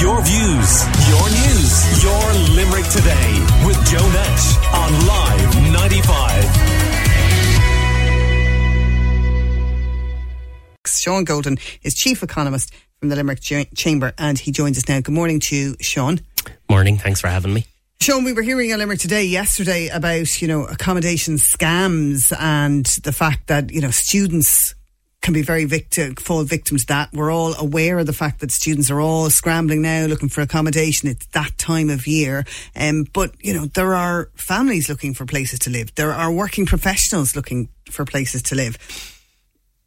Your views, your news, your Limerick today with Joe Nash on Live 95. Sean Golden is chief economist from the Limerick Chamber, and he joins us now. Good morning to Sean. Morning. Thanks for having me. Sean, we were hearing on Limerick today, yesterday, about you know accommodation scams and the fact that you know students can be very victim, fall victim to that. We're all aware of the fact that students are all scrambling now looking for accommodation. It's that time of year. Um, but, you know, there are families looking for places to live. There are working professionals looking for places to live.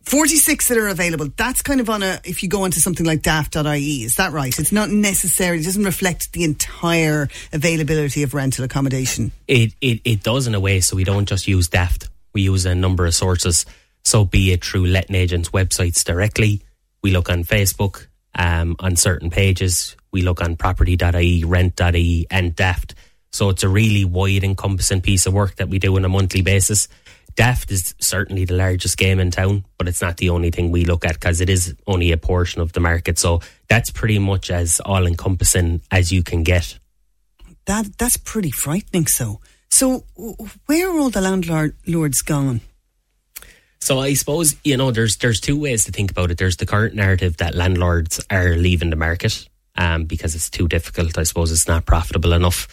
46 that are available. That's kind of on a, if you go into something like daft.ie, is that right? It's not necessarily, it doesn't reflect the entire availability of rental accommodation. It, it, it does in a way. So we don't just use daft. We use a number of sources. So be it through letting agents' websites directly, we look on Facebook, um, on certain pages, we look on property.ie, rent.ie, and Daft. So it's a really wide encompassing piece of work that we do on a monthly basis. Daft is certainly the largest game in town, but it's not the only thing we look at because it is only a portion of the market. So that's pretty much as all encompassing as you can get. That that's pretty frightening. So, so where are all the landlords gone? So I suppose you know there's there's two ways to think about it. There's the current narrative that landlords are leaving the market um, because it's too difficult. I suppose it's not profitable enough.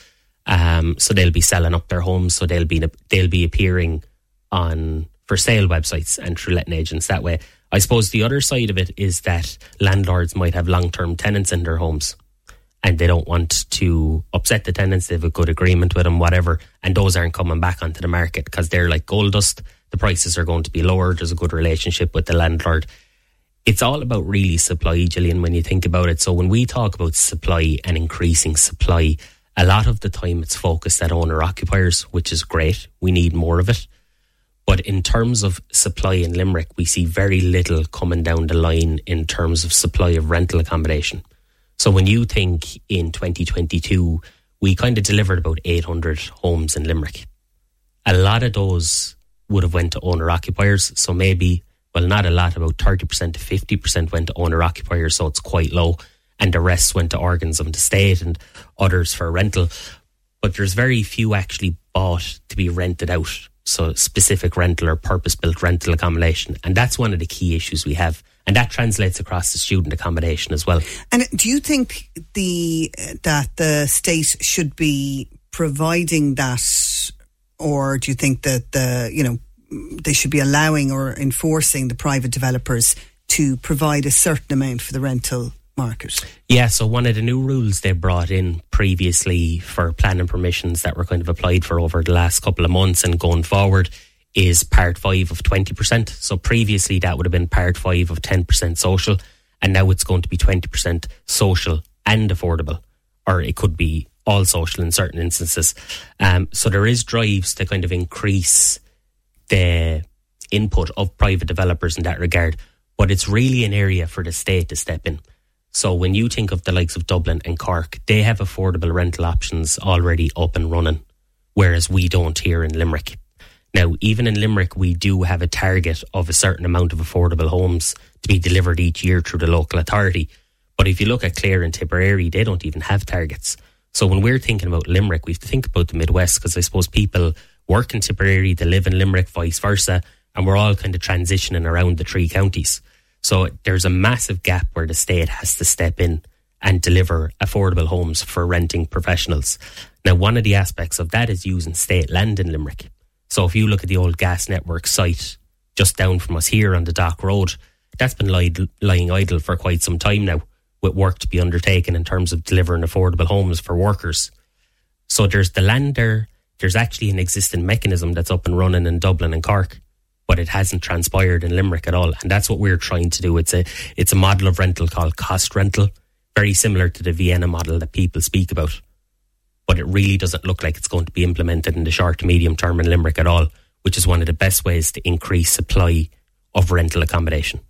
Um, so they'll be selling up their homes. So they'll be they'll be appearing on for sale websites and through letting agents that way. I suppose the other side of it is that landlords might have long term tenants in their homes and they don't want to upset the tenants. They have a good agreement with them, whatever, and those aren't coming back onto the market because they're like gold dust the prices are going to be lower. There's a good relationship with the landlord. It's all about really supply, Gillian, when you think about it. So when we talk about supply and increasing supply, a lot of the time it's focused at owner occupiers, which is great. We need more of it. But in terms of supply in Limerick, we see very little coming down the line in terms of supply of rental accommodation. So when you think in 2022, we kind of delivered about 800 homes in Limerick. A lot of those would have went to owner occupiers. So maybe, well, not a lot, about 30% to 50% went to owner occupiers. So it's quite low. And the rest went to organs of the state and others for rental. But there's very few actually bought to be rented out. So specific rental or purpose built rental accommodation. And that's one of the key issues we have. And that translates across the student accommodation as well. And do you think the that the state should be providing that or do you think that the you know they should be allowing or enforcing the private developers to provide a certain amount for the rental market? Yeah, so one of the new rules they brought in previously for planning permissions that were kind of applied for over the last couple of months and going forward is part five of 20%. So previously that would have been part five of 10% social, and now it's going to be 20% social and affordable, or it could be all social in certain instances. Um, so there is drives to kind of increase the input of private developers in that regard, but it's really an area for the state to step in. So when you think of the likes of Dublin and Cork, they have affordable rental options already up and running, whereas we don't here in Limerick. Now, even in Limerick, we do have a target of a certain amount of affordable homes to be delivered each year through the local authority. But if you look at Clare and Tipperary, they don't even have targets. So when we're thinking about Limerick, we have to think about the Midwest because I suppose people work in Tipperary, they live in Limerick, vice versa, and we're all kind of transitioning around the three counties. So there's a massive gap where the state has to step in and deliver affordable homes for renting professionals. Now, one of the aspects of that is using state land in Limerick. So if you look at the old gas network site just down from us here on the Dock Road, that's been lying idle for quite some time now with work to be undertaken in terms of delivering affordable homes for workers. So there's the land there. There's actually an existing mechanism that's up and running in Dublin and Cork, but it hasn't transpired in Limerick at all. And that's what we're trying to do. It's a it's a model of rental called cost rental, very similar to the Vienna model that people speak about. But it really doesn't look like it's going to be implemented in the short to medium term in Limerick at all, which is one of the best ways to increase supply of rental accommodation.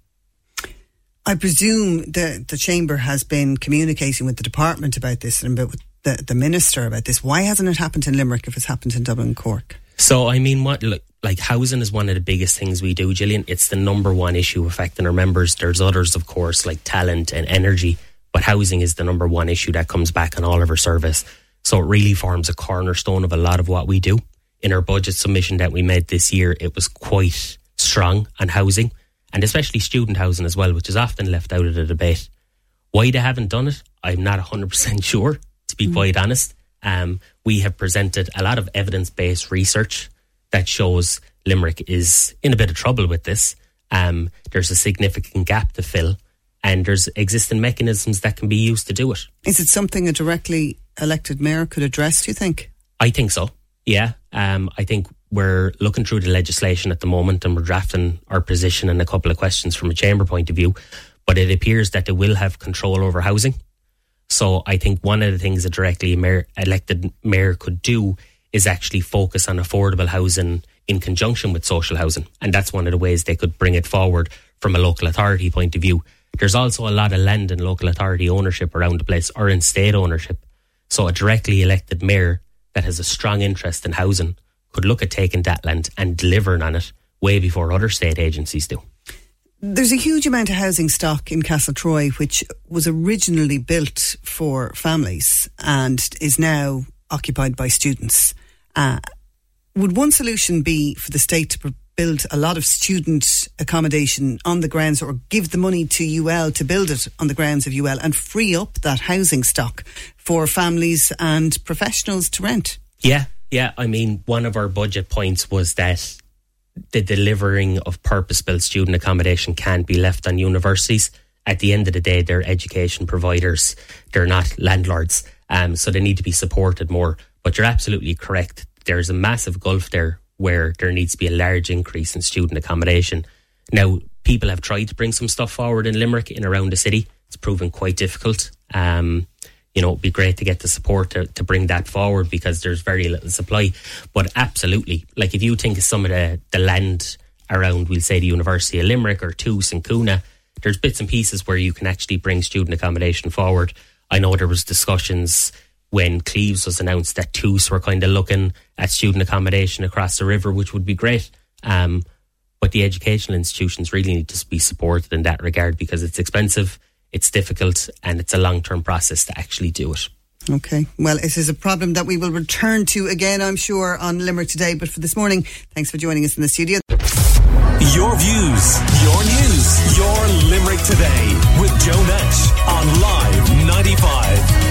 I presume the the chamber has been communicating with the department about this and about the the minister about this. Why hasn't it happened in Limerick if it's happened in Dublin Cork? So I mean, what like, like housing is one of the biggest things we do, Gillian. It's the number one issue affecting our members. There's others, of course, like talent and energy, But housing is the number one issue that comes back on all of our service. So it really forms a cornerstone of a lot of what we do. In our budget submission that we made this year, it was quite strong on housing and especially student housing as well, which is often left out of the debate. Why they haven't done it, I'm not 100% sure, to be mm. quite honest. Um, we have presented a lot of evidence based research that shows Limerick is in a bit of trouble with this. Um, there's a significant gap to fill, and there's existing mechanisms that can be used to do it. Is it something a directly elected mayor could address, do you think? I think so, yeah. Um, I think we're looking through the legislation at the moment and we're drafting our position and a couple of questions from a chamber point of view. But it appears that they will have control over housing. So I think one of the things a directly mayor, elected mayor could do is actually focus on affordable housing in conjunction with social housing. And that's one of the ways they could bring it forward from a local authority point of view. There's also a lot of land and local authority ownership around the place or in state ownership. So a directly elected mayor that has a strong interest in housing could look at taking that land and delivering on it way before other state agencies do. There's a huge amount of housing stock in Castle Troy, which was originally built for families and is now occupied by students. Uh, would one solution be for the state to build a lot of student accommodation on the grounds or give the money to UL to build it on the grounds of UL and free up that housing stock for families and professionals to rent? Yeah, yeah, I mean, one of our budget points was that the delivering of purpose built student accommodation can't be left on universities. At the end of the day, they're education providers, they're not landlords. Um, so they need to be supported more. But you're absolutely correct. There's a massive gulf there where there needs to be a large increase in student accommodation. Now, people have tried to bring some stuff forward in Limerick in around the city. It's proven quite difficult. Um, you know, it'd be great to get the support to, to bring that forward because there's very little supply. But absolutely, like if you think of some of the, the land around, we'll say the University of Limerick or TUS and Coonagh, there's bits and pieces where you can actually bring student accommodation forward. I know there was discussions when Cleeves was announced that TUS were kind of looking at student accommodation across the river, which would be great. Um, but the educational institutions really need to be supported in that regard because it's expensive it's difficult and it's a long term process to actually do it. Okay. Well, it is a problem that we will return to again, I'm sure, on Limerick today. But for this morning, thanks for joining us in the studio. Your views, your news, your Limerick today with Joe Nash on Live 95.